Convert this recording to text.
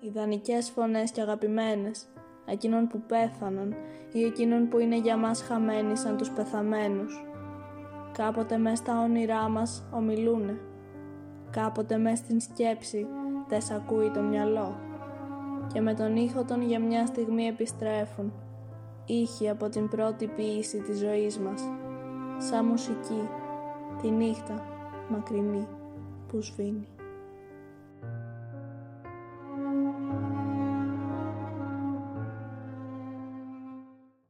ιδανικές φωνές και αγαπημένες, εκείνων που πέθαναν ή εκείνων που είναι για μας χαμένοι σαν τους πεθαμένους. Κάποτε μες στα όνειρά μας ομιλούνε, κάποτε μες στην σκέψη τες ακούει το μυαλό και με τον ήχο των για μια στιγμή επιστρέφουν, ήχοι από την πρώτη ποίηση της ζωής μας, σαν μουσική, τη νύχτα μακρινή που σβήνει.